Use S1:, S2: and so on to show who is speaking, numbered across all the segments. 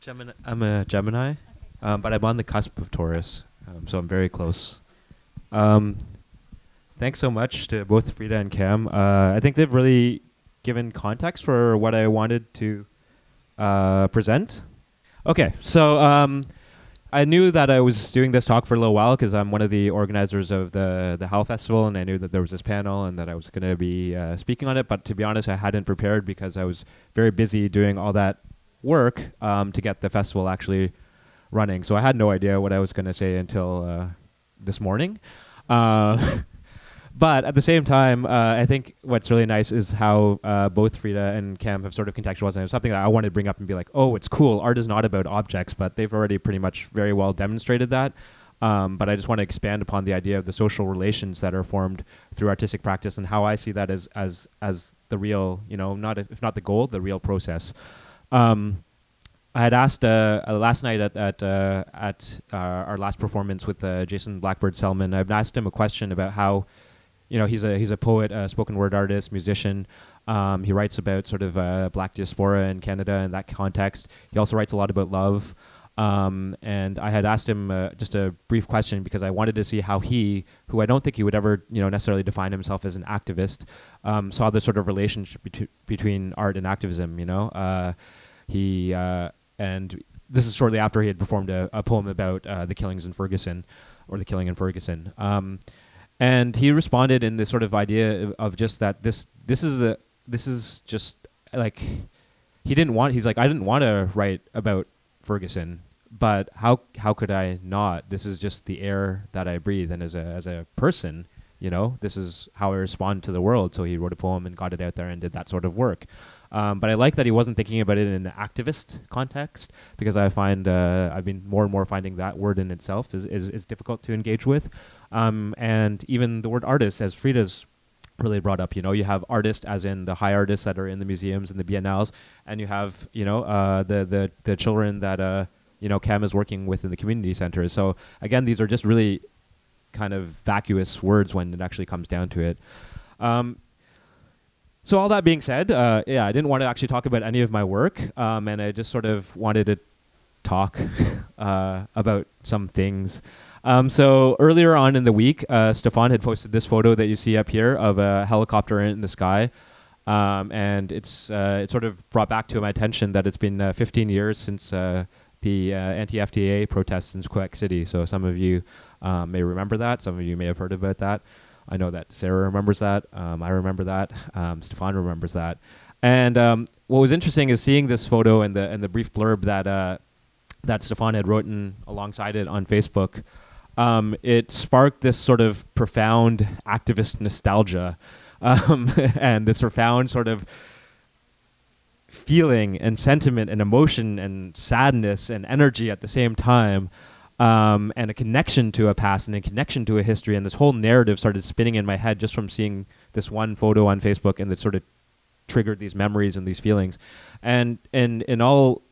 S1: Gemini. I'm a Gemini, um, but I'm on the cusp of Taurus, um, so I'm very close. Um, thanks so much to both Freda and Cam. Uh, I think they've really given context for what I wanted to uh, present. Okay, so um, I knew that I was doing this talk for a little while because I'm one of the organizers of the the Howl Festival, and I knew that there was this panel and that I was going to be uh, speaking on it. But to be honest, I hadn't prepared because I was very busy doing all that work um, to get the festival actually running. So I had no idea what I was going to say until uh, this morning. Uh, but at the same time, uh, I think what's really nice is how uh, both Freda and Cam have sort of contextualized it. Something that I wanted to bring up and be like, oh, it's cool. Art is not about objects, but they've already pretty much very well demonstrated that. Um, but I just want to expand upon the idea of the social relations that are formed through artistic practice and how I see that as as as the real, you know, not if not the goal, the real process. Um, I had asked uh, uh, last night at at, uh, at uh, our last performance with uh, Jason Blackbird Selman. I've asked him a question about how, you know, he's a he's a poet, a spoken word artist, musician. Um, he writes about sort of uh, black diaspora in Canada in that context. He also writes a lot about love. Um, and I had asked him just a brief question because I wanted to see how he, who I don't think he would ever, you know, necessarily define himself as an activist, um, saw the sort of relationship bet- between art and activism. You know, he uh, and this is shortly after he had performed a, a poem about uh, the killings in Ferguson, or the killing in Ferguson. Um, and he responded in this sort of idea of, just that this this is the this is just like he didn't want. He's like I didn't want to write about Ferguson, but how how could I not? This is just the air that I breathe, and as a as a person, you know, this is how I respond to the world. So he wrote a poem and got it out there and did that sort of work. Um, but I like that he wasn't thinking about it in an activist context because I find uh, I've been more and more finding that word in itself is, is, is difficult to engage with. Um, and even the word artist, as Freda's really brought up, you know, you have artists as in the high artists that are in the museums and the biennales, and you have, you know, uh, the, the, the children that, uh, you know, Cam is working with in the community centers. So again, these are just really kind of vacuous words when it actually comes down to it. Um, so all that being said, uh, yeah, I didn't want to actually talk about any of my work, um, and I just sort of wanted to talk uh, about some things. Um, so earlier on in the week, uh, Stefan had posted this photo that you see up here of a helicopter in the sky, um, and it's uh, it sort of brought back to my attention that it's been uh, 15 years since uh, the anti-FTA protests in Quebec City. So some of you may remember that. Some of you may have heard about that. I know that Sarah remembers that. Um, I remember that. Um, Stefan remembers that. And um, what was interesting is seeing this photo and the and the brief blurb that uh, that Stefan had written alongside it on Facebook. Um, it sparked this sort of profound activist nostalgia um, and this profound sort of feeling and sentiment and emotion and sadness and energy at the same time um, and a connection to a past and a connection to a history. And this whole narrative started spinning in my head just from seeing this one photo on Facebook, and it sort of triggered these memories and these feelings. And and in all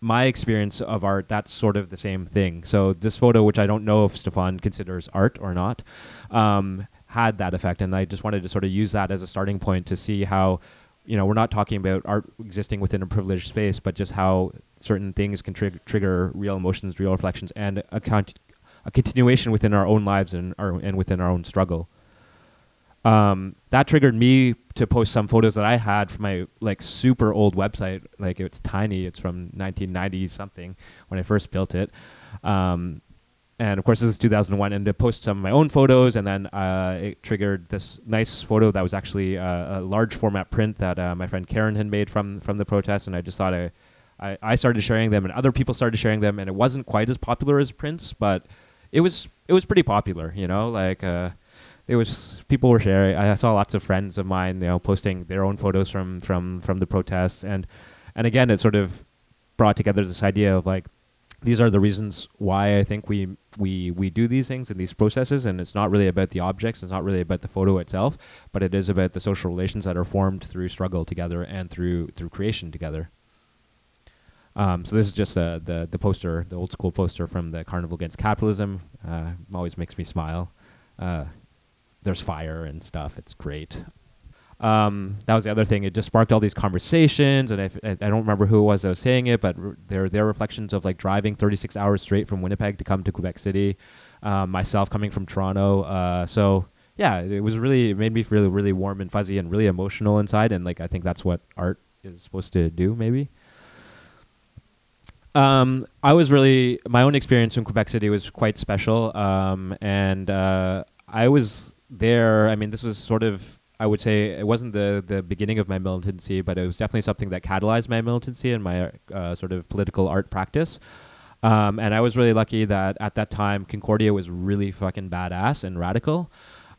S1: my experience of art, that's sort of the same thing. So this photo, which I don't know if Stefan considers art or not, um, had that effect, and I just wanted to sort of use that as a starting point to see how you know, we're not talking about art existing within a privileged space, but just how certain things can trig- trigger real emotions, real reflections, and a, con- a continuation within our own lives and our, and within our own struggle. Um, that triggered me to post some photos that I had from my like super old website. Like it's tiny. It's from 1990 something when I first built it. Um, and of course this is 2001 and to post some of my own photos and then uh, it triggered this nice photo that was actually uh, a large format print that uh, my friend karen had made from from the protest and i just thought I, I, I started sharing them and other people started sharing them and it wasn't quite as popular as prints but it was it was pretty popular you know? Like uh, it was people were sharing i saw lots of friends of mine you know posting their own photos from from from the protests and and again it sort of brought together this idea of like these are the reasons why I think we we we do these things and these processes and it's not really about the objects it's not really about the photo itself but it is about the social relations that are formed through struggle together and through through creation together. Um, so this is just uh, the the poster the old school poster from the carnival against capitalism. Uh, always makes me smile. Uh, there's fire and stuff. It's great um, that was the other thing. It just sparked all these conversations, and I, I don't remember who it was that was saying it, but r- their their reflections of like driving 36 hours straight from Winnipeg to come to Quebec City, um, myself coming from Toronto. Uh, so yeah, it was really it made me feel really warm and fuzzy and really emotional inside, and like I think that's what art is supposed to do, maybe. Um, I was really my own experience in Quebec City was quite special, um, and uh, I was there. I mean, this was sort of I would say it wasn't the the beginning of my militancy, but it was definitely something that catalyzed my militancy and my uh, sort of political art practice. Um, and I was really lucky that at that time Concordia was really fucking badass and radical.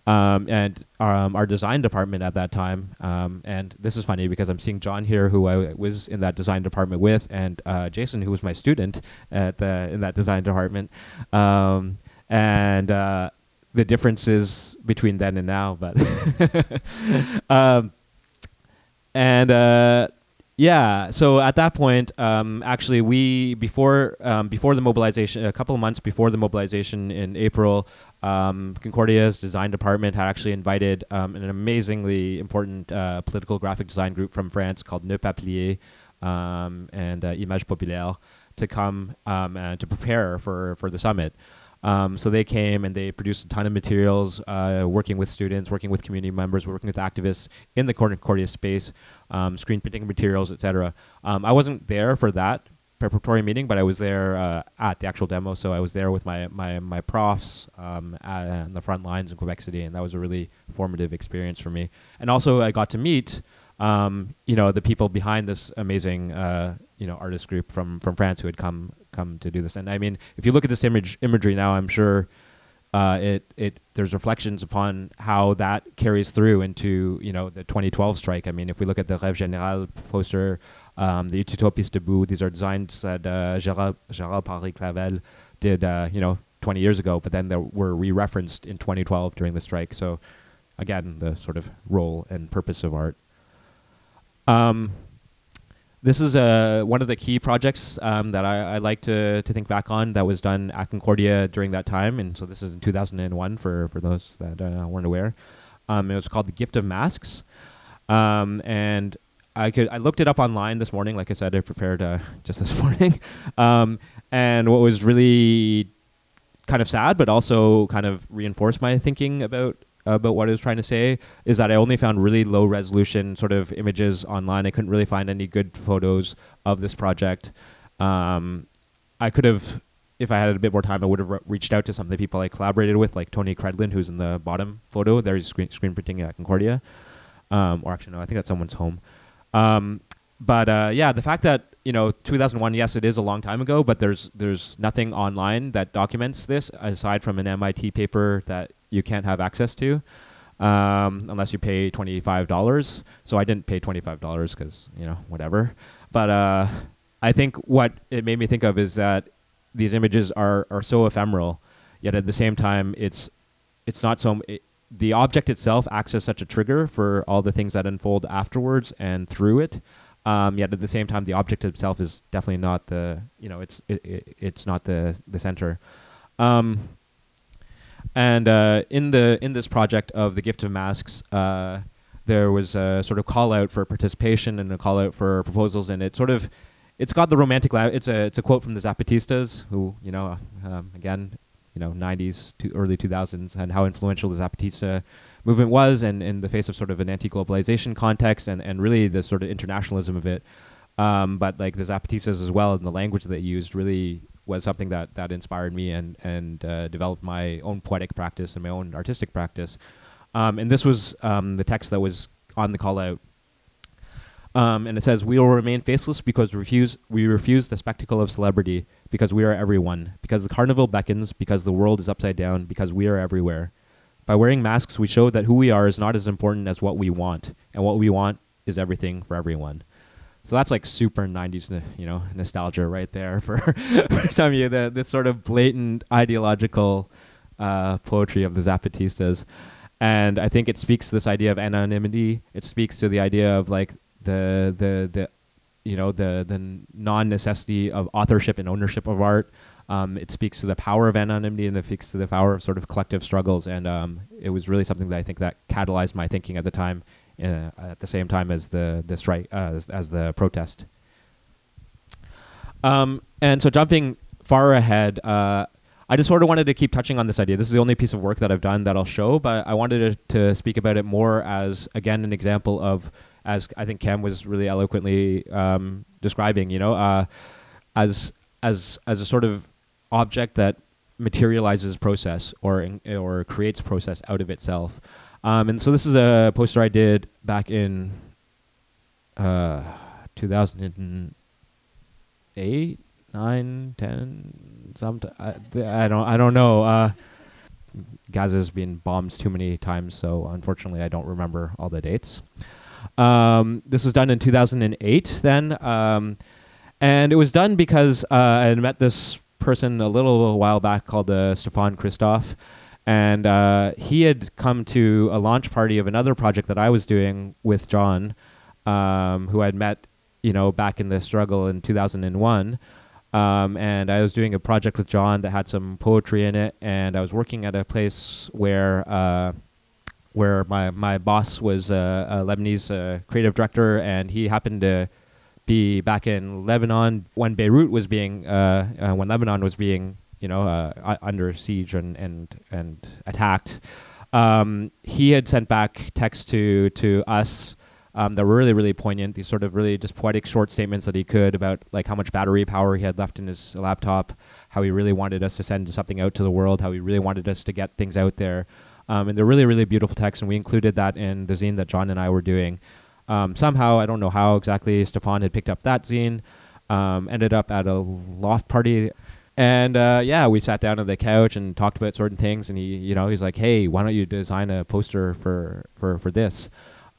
S1: Um, and um, our design department at that time, um, and this is funny because I'm seeing John here, who I was in that design department with, and uh, Jason, who was my student at the, in that design department, um, and uh, the differences between then and now, but um, and uh, yeah, so at that point, um, actually, we before um, before the mobilization, a couple of months before the mobilization in April, um, Concordia's design department had actually invited um, an amazingly important uh, political graphic design group from France called Ne Pas Plier um, and uh, Image Populaire to come um, and to prepare for, for the summit. Um, so they came and they produced a ton of materials, uh, working with students, working with community members, working with activists in the Concordia space, um, screen printing materials, etc. Um, I wasn't there for that preparatory meeting, but I was there uh, at the actual demo. So I was there with my my my profs um, at, on the front lines in Quebec City, and that was a really formative experience for me. And also, I got to meet um, you know the people behind this amazing uh, you know artist group from from France who had come come to do this. And I mean, if you look at this image imagery now, I'm sure. Uh, it it there's reflections upon how that carries through into you know the 2012 strike. I mean, if we look at the Rêve Général poster, um, the Utopiste debout, these are designs that uh, Gérard, Gérard Paris Clavel did, uh, you know, 20 years ago, but then they were re-referenced in 2012 during the strike. So, again, the sort of role and purpose of art. Um, this is uh, one of the key projects um, that I, I, like to, to think back on that was done at Concordia during that time. And so this is in 2001 for, for those that uh, weren't aware. Um, it was called The Gift of Masks. Um, and I could I looked it up online this morning. Like I said, I prepared uh, just this morning, um, and what was really kind of sad, but also kind of reinforced my thinking about about what I was trying to say is that I only found really low resolution sort of images online. I couldn't really find any good photos of this project. Um, I could have, if I had a bit more time, I would have re- reached out to some of the people I collaborated with, like Tony Credlin, who's in the bottom photo. There's screen, screen printing at Concordia. Um, or actually, no, I think that's someone's home. Um, but uh, yeah, the fact that you know 2001, yes, it is a long time ago, but there's there's nothing online that documents this aside from an MIT paper that you can't have access to um, unless you pay twenty five dollars. So I didn't pay twenty five dollars because you know whatever. But uh, I think what it made me think of is that these images are are so ephemeral, yet at the same time it's it's not so. It, the object itself acts as such a trigger for all the things that unfold afterwards and through it. Um, yet at the same time, the object itself is definitely not the you know it's it, it, it's not the the center. Um, and uh, in the in this project of the gift of masks, uh, there was a sort of call out for participation and a call out for proposals, and it sort of it's got the romantic. La- it's a it's a quote from the Zapatistas, who you know um, again you know 90s to early 2000s and how influential the Zapatista movement was and in the face of sort of an anti-globalization context and, and really the sort of internationalism of it um, but like the Zapatistas as well and the language that they used really was something that that inspired me and and uh, developed my own poetic practice and my own artistic practice um, and this was um, the text that was on the call out um, and it says, "We will remain faceless because refuse we refuse the spectacle of celebrity because we are everyone, because the carnival beckons, because the world is upside down, because we are everywhere. By wearing masks, we show that who we are is not as important as what we want, and what we want is everything for everyone." So that's like super '90s, you know, nostalgia right there for, for some of you. The this sort of blatant ideological uh, poetry of the Zapatistas, and I think it speaks to this idea of anonymity. It speaks to the idea of like the the the you know the the non necessity of authorship and ownership of art. Um, it speaks to the power of anonymity and it speaks to the power of sort of collective struggles. And um, it was really something that I think that catalyzed my thinking at the time uh, at the same time as the the strike uh, as, as the protest. Um, and so jumping far ahead, uh, I just sort of wanted to keep touching on this idea. This is the only piece of work that I've done that I'll show, but I wanted to, to speak about it more as again an example of, as I think Cam was really eloquently um, describing, you know, uh, as as as a sort of object that materializes process or or creates process out of itself. Um, and so this is a poster I did back in uh, 2008, 9, 10, some I, I don't I don't know. Uh, Gaza's been bombed too many times, so unfortunately I don't remember all the dates. Um, this was done in 2008 then. Um, and it was done because uh, I met this person a little while back called uh, Stefan Christoff, and uh, he had come to a launch party of another project that I was doing with John, um, who I'd met, you know, back in the struggle in 2001. Um, and I was doing a project with John that had some poetry in it, and I was working at a place where uh, where my my boss was a Lebanese uh, creative director, and he happened to be back in Lebanon when Beirut was being uh, uh, when Lebanon was being you know uh, under siege and and and attacked. Um, he had sent back texts to to us um, that were really really poignant. These sort of really just poetic short statements that he could about like how much battery power he had left in his laptop, how he really wanted us to send something out to the world, how he really wanted us to get things out there. Um, and they're really really beautiful texts, and we included that in the zine that John and I were doing. Um, somehow, I don't know how exactly, Stefan had picked up that zine, um, ended up at a loft party. And uh, yeah, we sat down on the couch and talked about certain things. And he, you know, he's like, "Hey, why don't you design a poster for for for this?"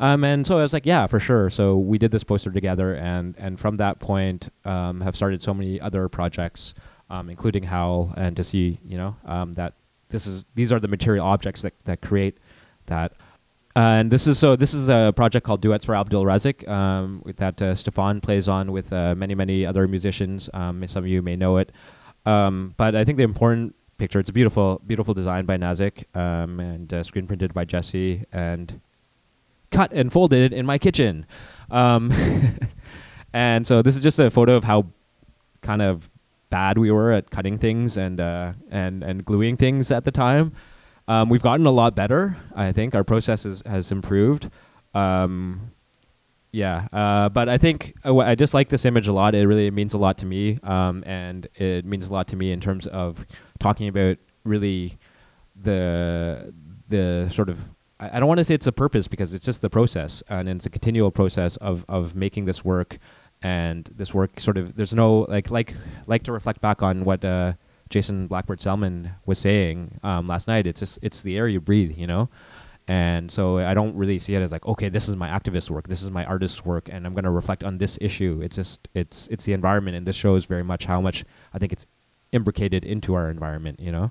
S1: Um, and so I was like, "Yeah, for sure." So we did this poster together, and and from that point, um, have started so many other projects, um, including Howl, and to see, you know, um, that this is these are the material objects that that create that and this is so. This is a project called Duets for Abdelrazik um, that uh, Stefan plays on with uh, many, many other musicians. Um, some of you may know it, um, but I think the important picture. It's a beautiful, beautiful design by Nazik um, and uh, screen printed by Jesse and cut and folded in my kitchen. Um, and so this is just a photo of how kind of bad we were at cutting things and uh, and and gluing things at the time. Um, we've gotten a lot better. I think our process is, has improved. Um, yeah, uh, but I think uh, I just like this image a lot. It really means a lot to me, um, and it means a lot to me in terms of talking about really the the sort of I, I don't want to say it's a purpose because it's just the process, and it's a continual process of of making this work, and this work sort of there's no like like like to reflect back on what. Uh, Jason Blackbird Selman was saying um, last night. It's just it's the air you breathe, you know. And so I don't really see it as like, okay, this is my activist work, this is my artist's work, and I'm going to reflect on this issue. It's just it's it's the environment, and this shows very much how much I think it's imbricated into our environment, you know.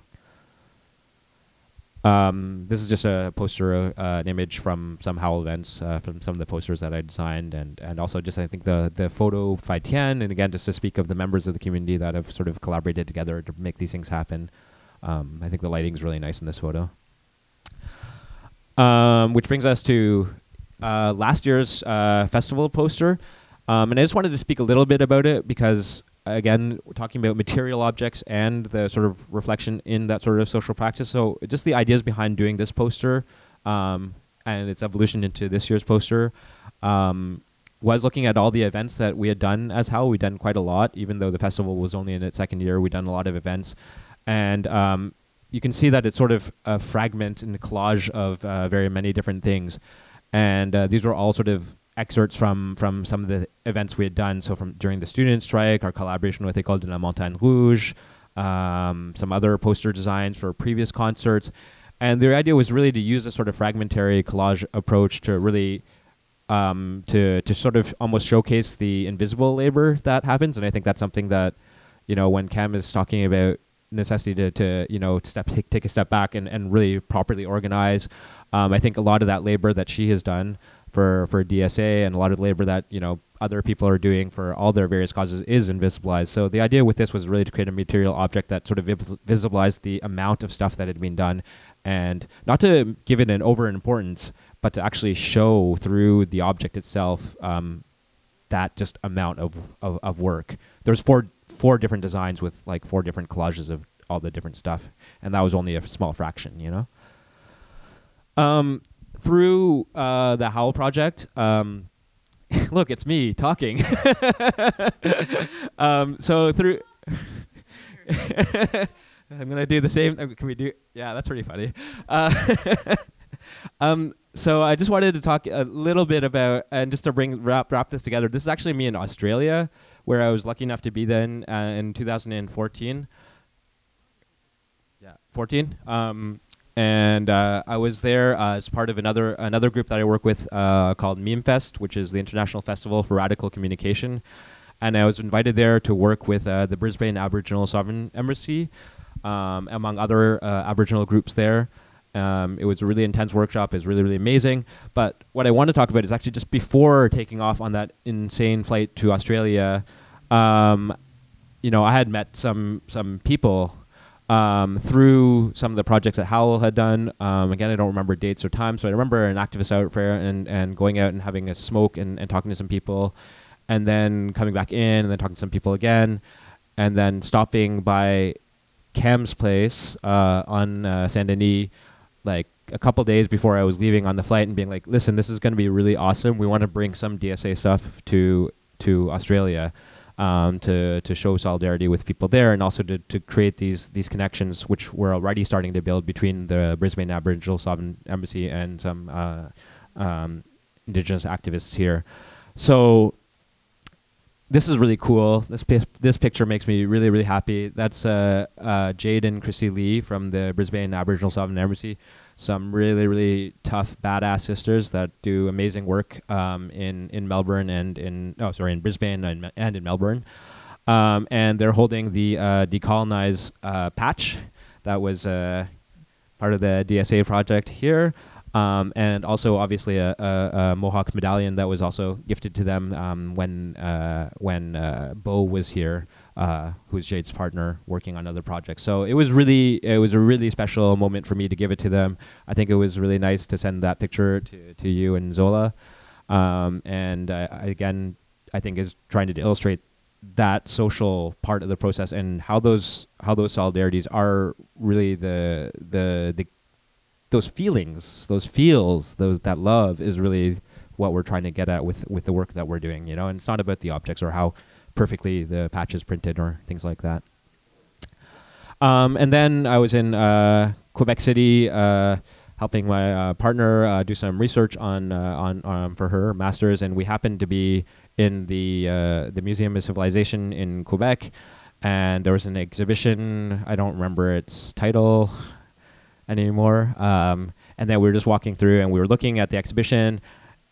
S1: Um, this is just a poster, uh, an image from some Howl events, uh, from some of the posters that I designed, and and also just I think the the photo Faitien, and again just to speak of the members of the community that have sort of collaborated together to make these things happen. Um, I think the lighting is really nice in this photo. Um, which brings us to uh, last year's uh, festival poster, um, and I just wanted to speak a little bit about it because again, we're talking about material objects and the sort of reflection in that sort of social practice. So just the ideas behind doing this poster um, and its evolution into this year's poster um, was looking at all the events that we had done as Howl. We'd done quite a lot, even though the festival was only in its second year. We'd done a lot of events. And um, you can see that it's sort of a fragment and a collage of uh, very many different things. And uh, these were all sort of excerpts from from some of the events we had done. So from during the student strike, our collaboration with École de la Montagne Rouge, um, some other poster designs for previous concerts, and the idea was really to use a sort of fragmentary collage approach to really um, to to sort of almost showcase the invisible labor that happens. And I think that's something that you know when Cam is talking about necessity to, to you know step take, take a step back and, and really properly organize. Um, I think a lot of that labor that she has done for for DSA and a lot of the labor that you know other people are doing for all their various causes is invisibilized. So the idea with this was really to create a material object that sort of visibilized the amount of stuff that had been done, and not to give it an over importance, but to actually show through the object itself um, that just amount of, of, of work. There's four four different designs with like four different collages of all the different stuff, and that was only a small fraction, you know. Um, through uh, the Howl project, um, look, it's me talking. um, so through. I'm gonna do the same. uh, Can we do? Yeah, that's pretty funny. Uh, um, so I just wanted to talk a little bit about, and just to bring wrap wrap this together. This is actually me in Australia, where I was lucky enough to be then uh, in 2014. Yeah, 14. Um, and uh, I was there uh, as part of another another group that I work with uh, called Meme Fest, which is the International Festival for Radical Communication. And I was invited there to work with uh, the Brisbane Aboriginal Sovereign Embassy, um, among other uh, Aboriginal groups there. Um, it was a really intense workshop. It was really, really amazing. But what I want to talk about is actually just before taking off on that insane flight to Australia, um, you know, I had met some some people um, through some of the projects that Howl had done. Um, again, I don't remember dates or times, so I remember an activist out fair and, and going out and having a smoke and, and talking to some people, and then coming back in and then talking to some people again, and then stopping by Cam's place uh, on uh, Saint Denis, like a couple days before I was leaving on the flight, and being like, "Listen, this is going to be really awesome. We want to bring some DSA stuff to to Australia." um, to to show solidarity with people there, and also to, to create these these connections, which we're already starting to build between the Brisbane Aboriginal Sovereign Embassy and some uh, um, Indigenous activists here. So this is really cool. This this picture makes me really really happy. That's uh, uh, Jade and Christy Lee from the Brisbane Aboriginal Sovereign Embassy. Some really really tough badass sisters that do amazing work um, in in Melbourne and in oh sorry in Brisbane and, and in Melbourne. Um, and they're holding the uh, decolonize uh, patch that was uh, part of the DSA project here. Um, and also obviously a, a, a Mohawk medallion that was also gifted to them um, when uh, when uh, Bo was here, uh, who's Jade's partner, working on other projects. So it was really it was a really special moment for me to give it to them. I think it was really nice to send that picture to, to you and Zola, um, and again, I think is trying to illustrate that social part of the process and how those how those solidarities are really the the the those feelings, those feels, those that love is really what we're trying to get at with with the work that we're doing, you know. And it's not about the objects or how perfectly the patch is printed or things like that. Um, and then I was in uh, Quebec City, uh, helping my uh, partner uh, do some research on uh, on um, for her masters, and we happened to be in the uh, the Museum of Civilization in Quebec, and there was an exhibition. I don't remember its title anymore. Um, and then we were just walking through and we were looking at the exhibition,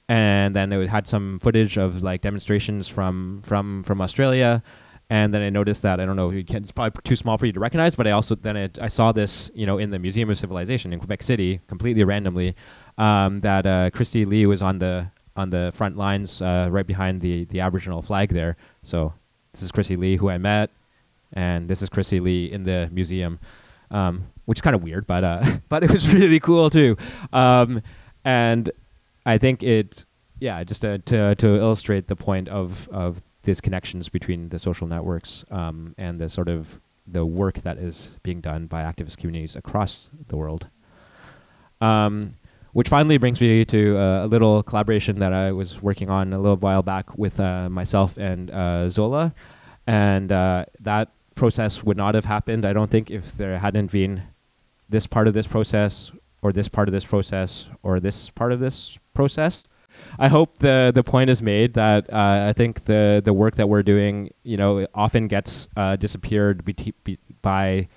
S1: and then it had some footage of like demonstrations from from from Australia. And then I noticed that I don't know, it's probably too small for you to recognize, but I also then it, I saw this, you know, in the Museum of Civilization in Quebec City, completely randomly, um, that uh, Christy Lee was on the on the front lines, uh, right behind the the Aboriginal flag there. So this is Christy Lee, who I met, and this is Christy Lee in the museum, um, which is kind of weird, but uh, but it was really cool too. Um, and I think it, yeah, just to, to to illustrate the point of of these connections between the social networks um, and the sort of the work that is being done by activist communities across the world. Um, which finally brings me to uh, a little collaboration that I was working on a little while back with uh, myself and uh, Zola, and uh, that process would not have happened, I don't think, if there hadn't been this part of this process, or this part of this process, or this part of this process. I hope the the point is made that uh, I think the the work that we're doing, you know, often gets uh, disappeared be- by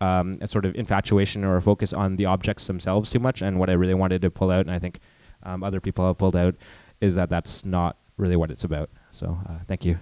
S1: um, a sort of infatuation or a focus on the objects themselves too much. And what I really wanted to pull out, and I think um, other people have pulled out, is that that's not really what it's about. So uh, thank you.